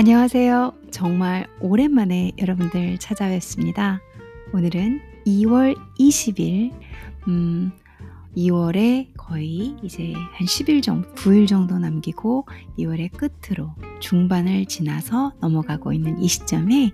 안녕하세요. 정말 오랜만에 여러분들 찾아뵙습니다. 오늘은 2월 20일, 음, 2월에 거의 이제 한 10일 정도, 9일 정도 남기고 2월의 끝으로 중반을 지나서 넘어가고 있는 이 시점에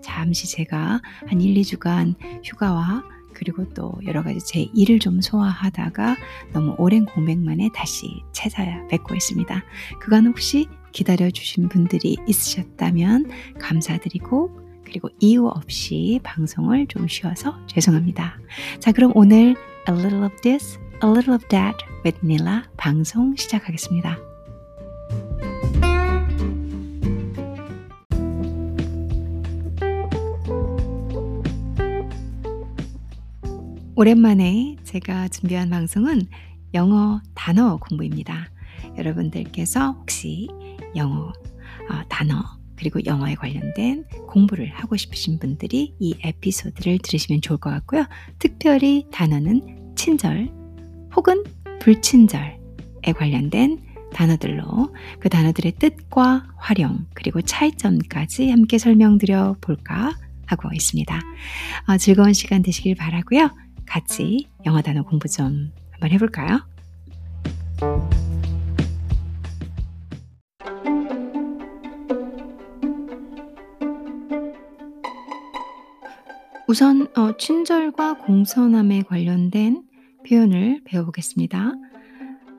잠시 제가 한 1, 2주간 휴가와 그리고 또 여러 가지 제 일을 좀 소화하다가 너무 오랜 공백 만에 다시 찾아뵙고 있습니다. 그간 혹시 기다려주신 분들이 있으셨다면 감사드리고 그리고 이유 없이 방송을 좀 쉬어서 죄송합니다. 자, 그럼 오늘 A little of this, a little of that with Nila 방송 시작하겠습니다. 오랜만에 제가 준비한 방송은 영어 단어 공부입니다. 여러분들께서 혹시 영어 어, 단어 그리고 영어에 관련된 공부를 하고 싶으신 분들이 이 에피소드를 들으시면 좋을 것 같고요. 특별히 단어는 친절 혹은 불친절에 관련된 단어들로 그 단어들의 뜻과 활용 그리고 차이점까지 함께 설명드려 볼까 하고 있습니다. 어, 즐거운 시간 되시길 바라고요. 같이 영어 단어 공부 좀 한번 해볼까요? 우선 어, 친절과 공손함에 관련된 표현을 배워보겠습니다.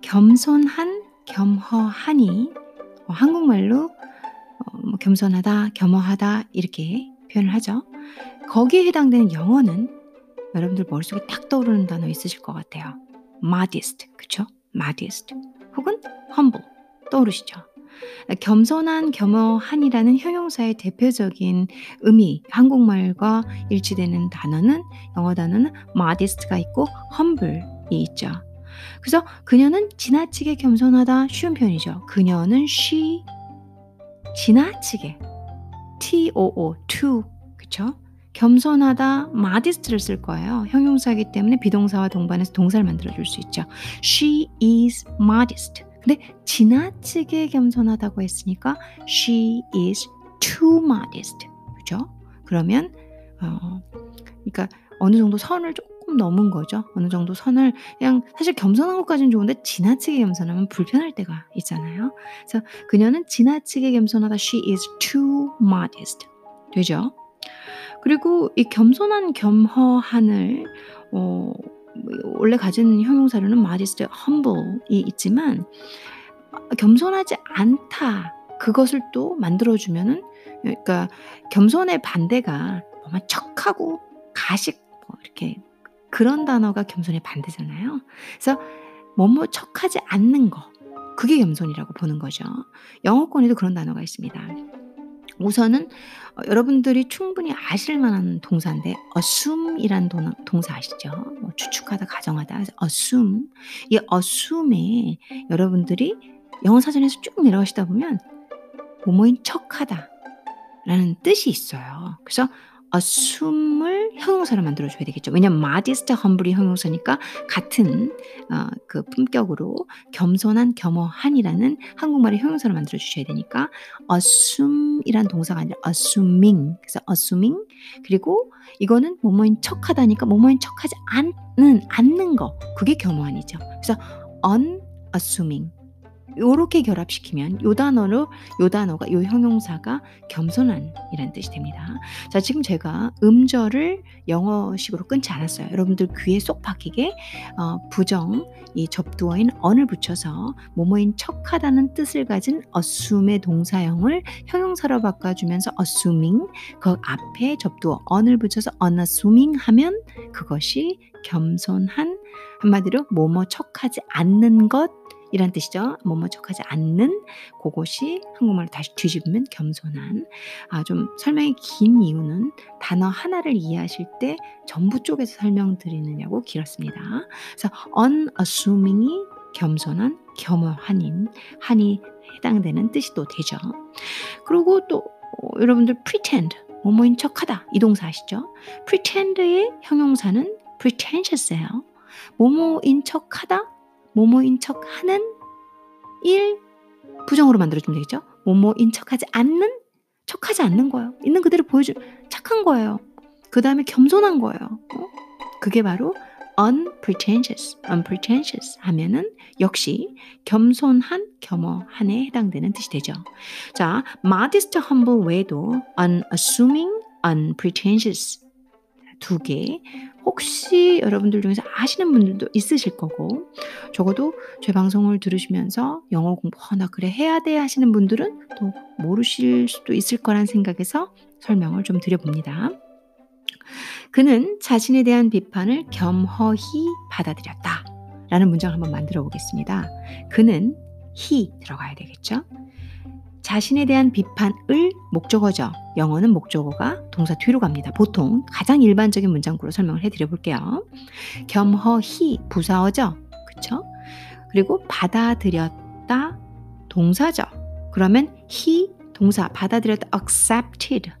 겸손한, 겸허하니 어, 한국말로 어, 뭐 겸손하다, 겸허하다 이렇게 표현을 하죠. 거기에 해당되는 영어는 여러분들 머릿속에 딱 떠오르는 단어 있으실 것 같아요. modest, 그쵸? modest. 혹은 humble 떠오르시죠? 겸손한, 겸허한이라는 형용사의 대표적인 의미, 한국말과 일치되는 단어는 영어 단어는 modest가 있고 humble이 있죠. 그래서 그녀는 지나치게 겸손하다 쉬운 표현이죠. 그녀는 she 지나치게 too too 그쵸? 겸손하다 modest를 쓸 거예요. 형용사이기 때문에 비동사와 동반해서 동사를 만들어 줄 수 있죠. She is modest. 근데 지나치게 겸손하다고 했으니까 she is too modest. 그죠? 그러면 어 그러니까 어느 정도 선을 조금 넘은 거죠. 어느 정도 선을 그냥 사실 겸손한 것까지는 좋은데 지나치게 겸손하면 불편할 때가 있잖아요. 그래서 그녀는 지나치게 겸손하다 she is too modest. 되죠? 그리고 이 겸손한 겸허한을 어 원래 가진 형용사로는 modest, humble이 있지만 겸손하지 않다 그것을 또 만들어주면은 그러니까 겸손의 반대가 뭐만 척하고 가식 뭐 이렇게 그런 단어가 겸손의 반대잖아요. 그래서 뭐뭐 척하지 않는 거 그게 겸손이라고 보는 거죠. 영어권에도 그런 단어가 있습니다. 우선은 어, 여러분들이 충분히 아실 만한 동사인데 assume이란 동, 동사 아시죠? 뭐 추측하다, 가정하다. assume. 이 assume에 여러분들이 영어 사전에서 쭉 내려가시다 보면 뭐뭐인 척하다 라는 뜻이 있어요. 그래서 assume을 형용사로 만들어줘야 되겠죠. 왜냐면 modest, humble이 형용사니까 같은 어, 그 품격으로 겸손한, 겸허한이라는 한국말의 형용사로 만들어주셔야 되니까 assume이란 동사가 아니라 assuming. 그래서 assuming 그리고 이거는 뭐뭐인 척하다니까 뭐뭐인 척하지 않는 않는 거 그게 겸허한이죠. 그래서 unassuming 요렇게 결합시키면 요 단어로 요 단어가 요 형용사가 겸손한이란 뜻이 됩니다. 자, 지금 제가 음절을 영어식으로 끊지 않았어요. 여러분들 귀에 쏙 박히게 어, 부정 이 접두어인 on을 붙여서 모모인 척하다는 뜻을 가진 assume의 동사형을 형용사로 바꿔주면서 assuming 그 앞에 접두어 on을 붙여서 unassuming 하면 그것이 겸손한 한마디로 뭐뭐 척하지 않는 것 이란 뜻이죠. 뭐뭐 척하지 않는 그것이 한국말로 다시 뒤집으면 겸손한. 아, 좀 설명이 긴 이유는 단어 하나를 이해하실 때 전부 쪽에서 설명드리느냐고 길었습니다. 그래서 unassuming이 겸손한, 겸허한인, 한이 해당되는 뜻이 또 되죠. 그리고 또 어, 여러분들 pretend, 뭐뭐인 척하다 이 동사 아시죠? pretend의 형용사는 pretentious예요. 뭐뭐인 척하다 뭐뭐인 척 하는 일 부정으로 만들어주면 되겠죠? 뭐뭐인 척하지 않는 척하지 않는 거예요. 있는 그대로 보여주 착한 거예요. 그 다음에 겸손한 거예요. 어? 그게 바로 unpretentious, unpretentious 하면은 역시 겸손한, 겸허한에 해당되는 뜻이 되죠. 자, modest, humble 외에도 unassuming, unpretentious 두 개. 혹시 여러분들 중에서 아시는 분들도 있으실 거고, 적어도 제 방송을 들으시면서 영어 공부, 어, 나 그래 해야 돼 하시는 분들은 또 모르실 수도 있을 거란 생각에서 설명을 좀 드려봅니다. 그는 자신에 대한 비판을 겸허히 받아들였다. 라는 문장을 한번 만들어 보겠습니다. 그는 he 들어가야 되겠죠? 자신에 대한 비판을 목적어죠. 영어는 목적어가 동사 뒤로 갑니다. 보통 가장 일반적인 문장구로 설명을 해드려 볼게요. 겸허히 부사어죠. 그쵸? 그리고 받아들였다 동사죠. 그러면 he 동사 받아들였다 accepted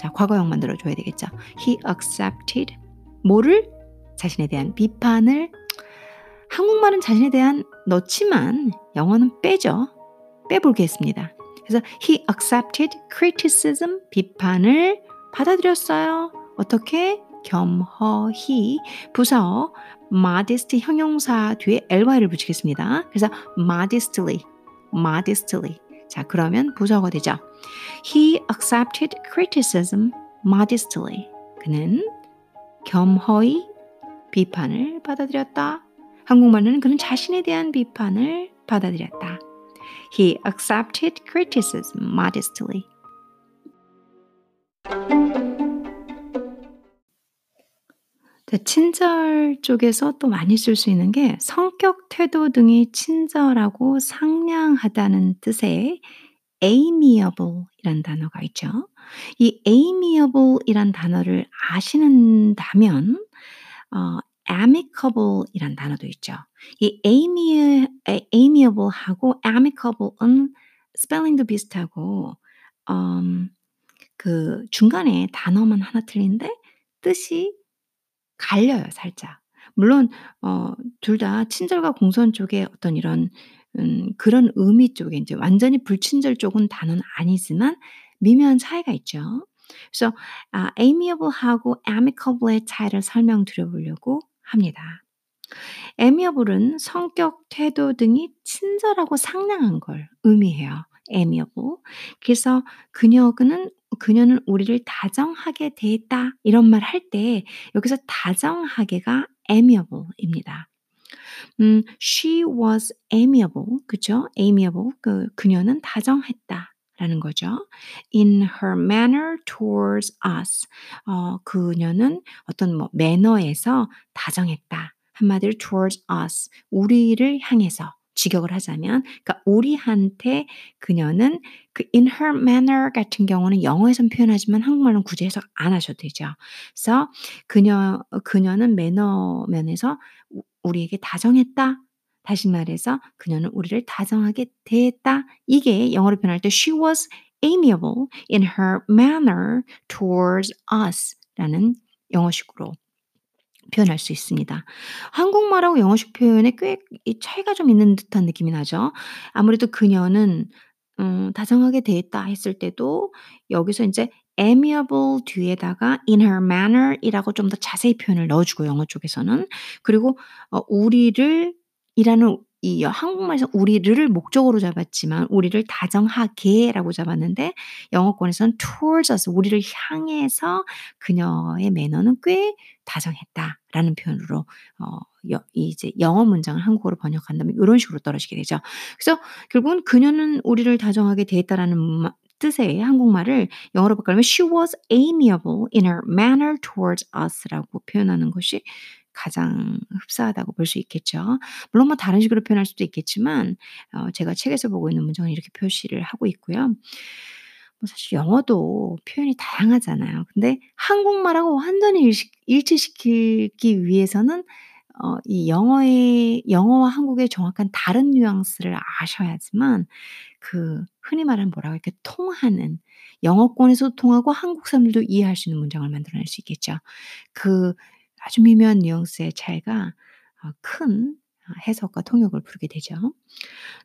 자, 과거형 만들어 줘야 되겠죠. He accepted. 뭐를? 자신에 대한 비판을. 한국말은 자신에 대한 넣지만 영어는 빼죠. 빼볼겠습니다. 그래서 he accepted criticism. 비판을 받아들였어요. 어떻게? 겸허히 부사어 modest 형용사 뒤에 ly를 붙이겠습니다. 그래서 modestly, modestly 자, 그러면 부사가 되죠. He accepted criticism modestly. 그는 겸허히 비판을 받아들였다. 한국말로는 그는 자신에 대한 비판을 받아들였다. He accepted criticism modestly. 친절 쪽에서 또 많이 쓸 수 있는 게 성격, 태도 등이 친절하고 상냥하다는 뜻의 amiable 이란 단어가 있죠. 이 amiable 이란 단어를 아시는다면, 어, amicable 이란 단어도 있죠. 이 ami, amiable 하고 amicable은 스펠링도 비슷하고, 음, 그 중간에 단어만 하나 틀린데 뜻이 갈려요 살짝. 물론 어 둘 다 친절과 공손 쪽에 어떤 이런 음 그런 의미 쪽에 인제 완전히 불친절 쪽은 단어는 아니지만 미묘한 차이가 있죠. 그래서 아 amiable하고 amicable의 차이를 설명드려 보려고 합니다. Amiable은 성격, 태도 등이 친절하고 상냥한 걸 의미해요. amiable. 그래서 그녀는 그녀는 우리를 다정하게 대했다 이런 말 할 때 여기서 다정하게가 amiable입니다. 음, she was amiable, 그죠? amiable, 그 그녀는 다정했다. 라는 거죠. In her manner towards us. 어, 그녀는 어떤 뭐 매너에서 다정했다. 한마디로 towards us. 우리를 향해서 직역을 하자면 그러니까 우리한테 그녀는 그 in her manner 같은 경우는 영어에선 표현하지만 한국말은 굳이 해석 안 하셔도 되죠. 그래서 그녀 그녀는 매너 면에서 우리에게 다정했다. 다시 말해서 그녀는 우리를 다정하게 대했다. 이게 영어로 표현할 때 she was amiable in her manner towards us 라는 영어식으로 표현할 수 있습니다. 한국말하고 영어식 표현에 꽤 차이가 좀 있는 듯한 느낌이 나죠. 아무래도 그녀는 음 다정하게 대했다 했을 때도 여기서 인제 amiable 뒤에다가 in her manner 이라고 좀 더 자세히 표현을 넣어 주고 영어 쪽에서는. 그리고 어 우리를 이라는 이 한국말에서 우리를 목적으로 잡았지만 우리를 다정하게라고 잡았는데 영어권에서는 towards us 우리를 향해서 그녀의 매너는 꽤 다정했다라는 표현으로 어 여, 이제 영어 문장을 한국어로 번역한다면 이런 식으로 떨어지게 되죠. 그래서 결국은 그녀는 우리를 다정하게 대했다라는 뜻의 한국말을 영어로 바꾸면 she was amiable in her manner towards us라고 표현하는 것이 가장 흡사하다고 볼 수 있겠죠. 물론 뭐 다른 식으로 표현할 수도 있겠지만 어 제가 책에서 보고 있는 문장은 이렇게 표시를 하고 있고요. 뭐 사실 영어도 표현이 다양하잖아요. 근데 한국말하고 완전히 일시 일치시키기 위해서는 어 이 영어의 영어와 한국의 정확한 다른 뉘앙스를 아셔야지만 그 흔히 말하는 뭐라고 이렇게 통하는 영어권에서도 통하고 한국 사람들도 이해할 수 있는 문장을 만들어낼 수 있겠죠. 그 아주 미묘한 뉘앙스의 차이가 어큰어 해석과 통역을 부르게 되죠.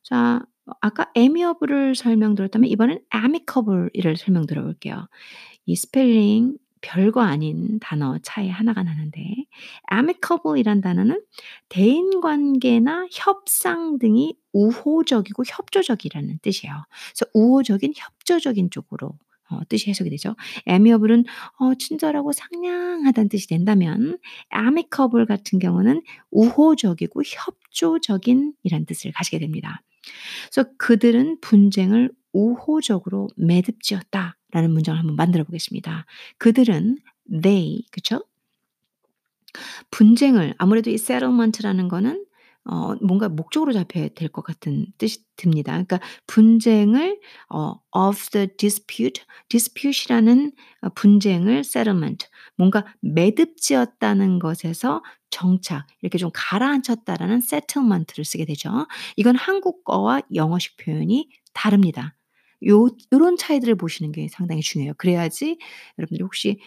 자 아까 amiable을 설명드렸다면 이번엔 amicable을 설명드려 볼게요. 이 스펠링 별거 아닌 단어 차이 하나가 나는데 amicable이란 단어는 대인 관계나 협상 등이 우호적이고 협조적이라는 뜻이에요. 그래서 우호적인 협조적인 쪽으로 어 뜻이 해석이 되죠. amiable은 어 친절하고 상냥하다는 뜻이 된다면 amicable 같은 경우는 우호적이고 협조적인 이란 뜻을 가지게 됩니다. 그래서 그들은 분쟁을 우호적으로 매듭지었다 라는 문장을 한번 만들어 보겠습니다. 그들은 they 그쵸? 분쟁을 아무래도 이 settlement라는 거는 어 뭔가 목적으로 잡혀야 될 것 같은 뜻이 듭니다. 그러니까 분쟁을 어 of the dispute, dispute이라는 어 분쟁을 settlement 뭔가 매듭지었다는 것에서 정착 이렇게 좀 가라앉혔다라는 settlement를 쓰게 되죠. 이건 한국어와 영어식 표현이 다릅니다. 요 요런 차이들을 보시는 게 상당히 중요해요. 그래야지 여러분들이 혹시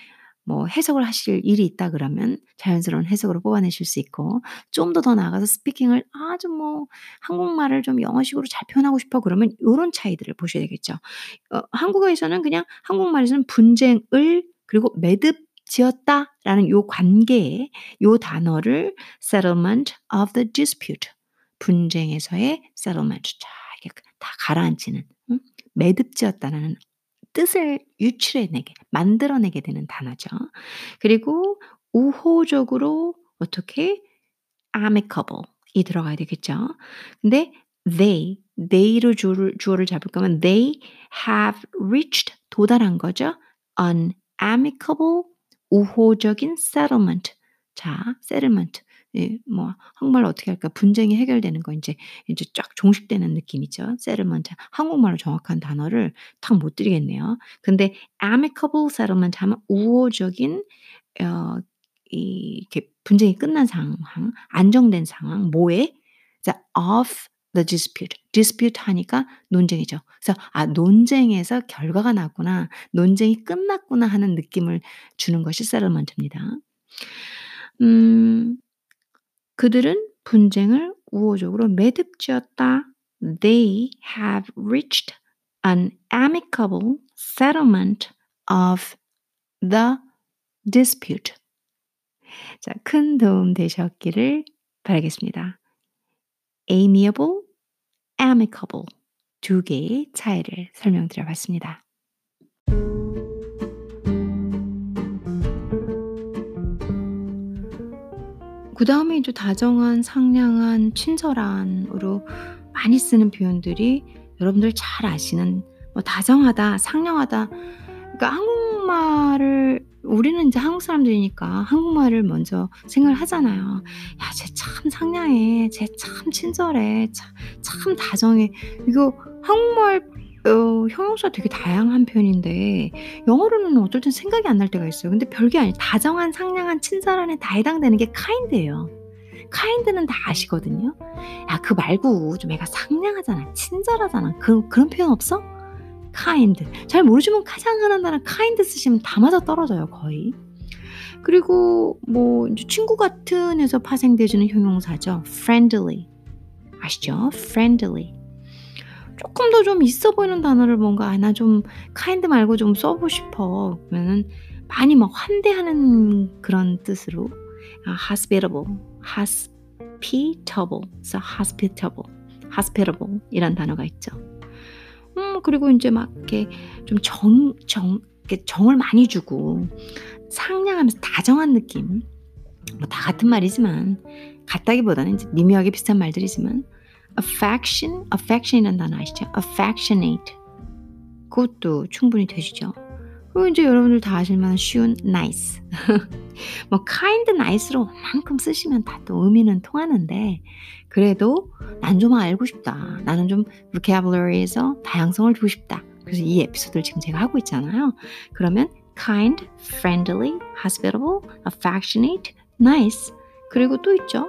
뭐 해석을 하실 일이 있다 그러면 자연스러운 해석으로 뽑아내실 수 있고 좀더더 나아가서 스피킹을 아주 뭐 한국말을 좀 영어식으로 잘 표현하고 싶어 그러면 요런 차이들을 보셔야 되겠죠. 어 한국어에서는 그냥 한국말에서는 분쟁을 그리고 매듭 지었다라는 요 관계에 요 단어를 settlement of the dispute 분쟁에서의 settlement 자 이렇게 다 가라앉히는 응? 매듭 지었다라는 뜻을 유출해내게 만들어내게 되는 단어죠. 그리고 우호적으로 어떻게 amicable 이 들어가야 되겠죠. 근데 they, they로 주어를, 주어를 잡을 거면 they have reached 도달한 거죠. an amicable 우호적인 settlement. 자, settlement. 예, 뭐 한국말로 어떻게 할까? 분쟁이 해결되는 거 인제 인제 쫙 종식되는 느낌이죠. settlement. 한국말로 정확한 단어를 탁 못 드리겠네요. 근데 amicable settlement 하면 우호적인 어 이 이렇게 분쟁이 끝난 상황, 안정된 상황, 뭐에? 자, of the dispute. dispute 하니까 논쟁이죠. 그래서 '아 논쟁에서 결과가 났구나. 논쟁이 끝났구나.' 하는 느낌을 주는 것이 settlement입니다. 음. 그들은 분쟁을 우호적으로 매듭지었다. They have reached an amicable settlement of the dispute. 자, 큰 도움 되셨기를 바라겠습니다. amiable, amicable 두 개의 차이를 설명드려 봤습니다. 그 다음에 이제 다정한, 상냥한, 친절한으로 많이 쓰는 표현들이 여러분들 잘 아시는 뭐 다정하다, 상냥하다. 그러니까 한국말을 우리는 인제 한국 사람들이니까 한국말을 먼저 생각을 하잖아요. '야 쟤 참 상냥해. 쟤 참 친절해. 참 참 다정해.' 이거 한국말 어 형용사 되게 다양한 표현인데 영어로는 어떨 땐 생각이 안 날 때가 있어요. 근데 별게 아니에요. 다정한, 상냥한, 친절한에 다 해당되는 게 kind예요. kind는 다 아시거든요. 야 그 말고 좀 애가 상냥하잖아. 친절하잖아. 그 그런 표현 없어? kind. 잘 모르시면 가장 흔한 단어 kind 쓰시면 다 맞아 떨어져요 거의. 그리고 뭐 친구 같은 에서 파생되지는 형용사죠. friendly. 아시죠? friendly. 쪼끔 더좀 있어 보이는 단어를 뭔가 '아 나좀 kind 말고 좀 써 보고 싶어.' 그러면은 많이 막 환대하는 그런 뜻으로 아 hospitable, hospitable, 그래서 hospitable, hospitable 이란 단어가 있죠. 음 그리고 인제 막 이렇게 좀정정 이렇게 정을 많이 주고 상냥하면서 다정한 느낌. 뭐 다 같은 말이지만 같다기보다는 인제 미묘하게 비슷한 말들이지만 affection, affection이라는 단어 아시죠? affectionate. 그것도 충분히 되시죠. 그리고 인제 여러분들 다 아실 만한 쉬운 nice. 뭐 kind, nice로 만큼 쓰시면 다 또 의미는 통하는데 그래도 '난 좀 알고 싶다. 나는 좀 vocabulary에서 다양성을 두고 싶다.' 그래서 이 에피소드를 지금 제가 하고 있잖아요. 그러면 kind, friendly, hospitable, affectionate, nice 그리고 또 있죠.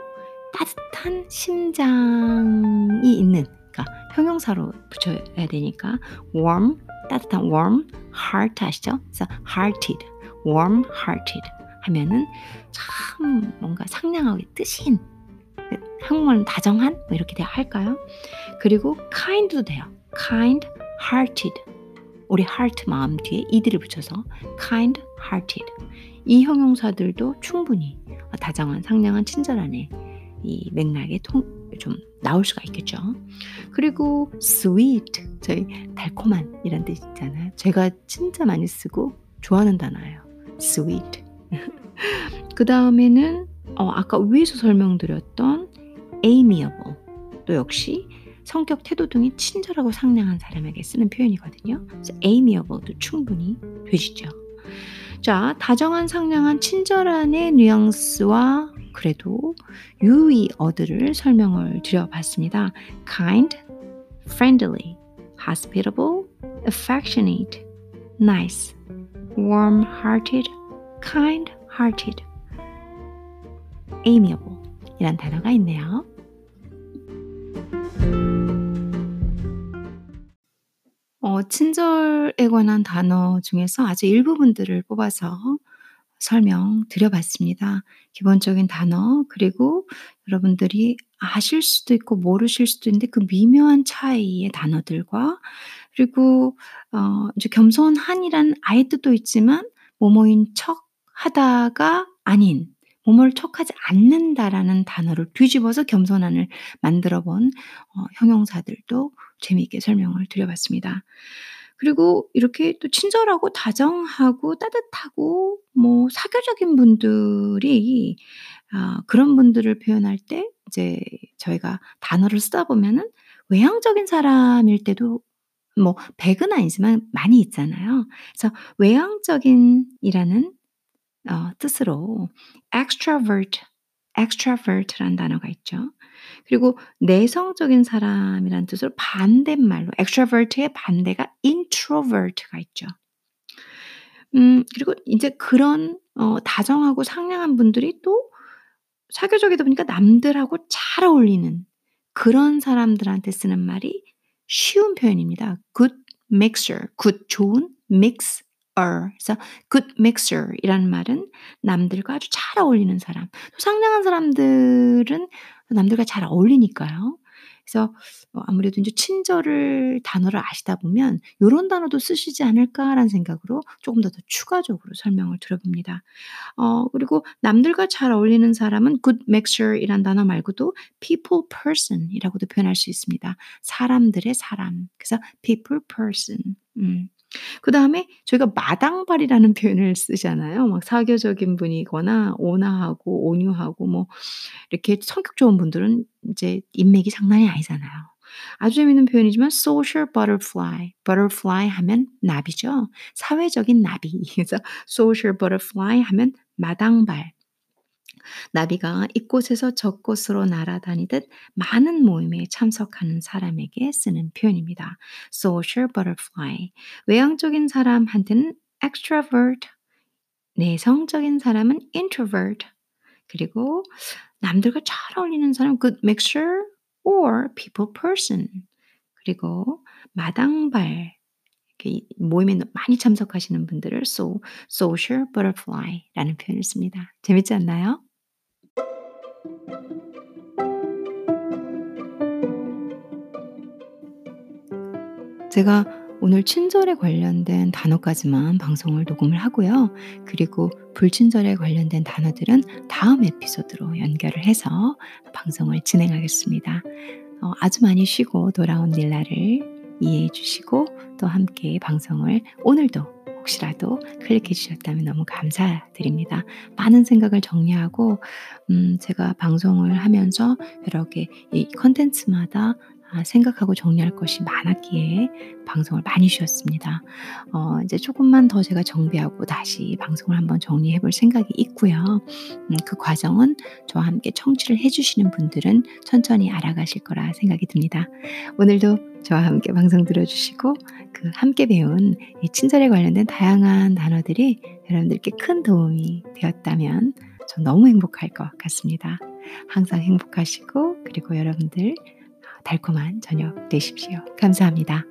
따뜻한 심장이 있는 그러니까 형용사로 붙여야 되니까 warm 따뜻한 warm heart 아시죠? 그래서 hearted, warm hearted 하면은 참 뭔가 상냥하게 뜻이 한국말은 다정한 뭐 이렇게 돼야 할까요? 그리고 kind도 돼요. kind hearted. 우리 heart 마음 뒤에 이들을 붙여서 kind hearted. 이 형용사들도 충분히 다정한, 상냥한, 친절한의 이 맥락에 통, 좀 나올 수가 있겠죠. 그리고 sweet, 저희 달콤한 이런 뜻 있잖아요. 제가 진짜 많이 쓰고 좋아하는 단어예요. sweet. 그 다음에는 어, 아까 위에서 설명드렸던 amiable 또 역시 성격, 태도 등이 친절하고 상냥한 사람에게 쓰는 표현이거든요. 그래서 amiable도 충분히 되시죠. 자, 다정한, 상냥한, 친절한의 뉘앙스와 그래도 유의 어들을 설명을 드려봤습니다. kind, friendly, hospitable, affectionate, nice, warm-hearted, kind-hearted, amiable 이란 단어가 있네요. 어, 친절에 관한 단어 중에서 아주 일부분들을 뽑아서 설명 드려봤습니다. 기본적인 단어, 그리고 여러분들이 아실 수도 있고 모르실 수도 있는데 그 미묘한 차이의 단어들과 그리고 어, 이제 겸손한이란 아예 뜻도 있지만 모모인 척 하다가 아닌 뭐뭐를 척하지 않는다라는 단어를 뒤집어서 겸손한을 만들어 본 어, 형용사들도 재미있게 설명을 드려봤습니다. 그리고 이렇게 또 친절하고 다정하고 따뜻하고 뭐 사교적인 분들이 아 그런 분들을 표현할 때 이제 저희가 단어를 쓰다 보면은 외향적인 사람일 때도 뭐 100은 아니지만 많이 있잖아요. 그래서 외향적인이라는 어 뜻으로 extrovert, extrovert라는 단어가 있죠. 그리고 내성적인 사람이라는 뜻으로 반대말로 extrovert의 반대가 introvert가 있죠. 음 그리고 인제 그런 어 다정하고 상냥한 분들이 또 사교적이다 보니까 남들하고 잘 어울리는 그런 사람들한테 쓰는 말이 쉬운 표현입니다. good mixer, good 좋은 mix 그래서 good mixer이라는 말은 남들과 아주 잘 어울리는 사람. 상냥한 사람들은 남들과 잘 어울리니까요. 그래서 어 아무래도 인제 친절을 단어를 아시다 보면 '요런 단어도 쓰시지 않을까.'라는 생각으로 조금 더, 더 추가적으로 설명을 드려 봅니다. 어 그리고 남들과 잘 어울리는 사람은 good mixer이란 단어 말고도 people person이라고도 표현할 수 있습니다. 사람들의 사람. 그래서 people person. 음. 그 다음에 저희가 마당발이라는 표현을 쓰잖아요. 막 사교적인 분이거나 온화하고 온유하고 뭐 이렇게 성격 좋은 분들은 이제 인맥이 장난이 아니잖아요. 아주 재밌는 표현이지만 social butterfly, butterfly 하면 나비죠. 사회적인 나비. 그래서 social butterfly 하면 마당발. 나비가 이곳에서 저곳으로 날아다니듯 많은 모임에 참석하는 사람에게 쓰는 표현입니다. social butterfly. 외향적인 사람한테는 extrovert. 내성적인 사람은 introvert. 그리고 남들과 잘 어울리는 사람 good mixture or people person. 그리고 마당발 모임에 많이 참석하시는 분들을 so, social butterfly라는 표현을 씁니다. 재밌지 않나요? 제가 오늘 친절에 관련된 단어까지만 방송을 녹음을 하고요. 그리고 불친절에 관련된 단어들은 다음 에피소드로 연결을 해서 방송을 진행하겠습니다. 어, 아주 많이 쉬고 돌아온 닐라를 이해해 주시고 또 함께 방송을 오늘도 혹시라도 클릭해 주셨다면 너무 감사드립니다. 많은 생각을 정리하고 음 제가 방송을 하면서 여러 개이 콘텐츠마다 아 생각하고 정리할 것이 많았기에 방송을 많이 쉬었습니다. 어 이제 조금만 더 제가 정비하고 다시 방송을 한번 정리해 볼 생각이 있고요. 음 그 과정은 저와 함께 청취를 해 주시는 분들은 천천히 알아가실 거라 생각이 듭니다. 오늘도 저와 함께 방송 들어 주시고 그 함께 배운 이 친절에 관련된 다양한 단어들이 여러분들께 큰 도움이 되었다면 전 너무 행복할 것 같습니다. 항상 행복하시고 그리고 여러분들 달콤한 저녁 되십시오. 감사합니다.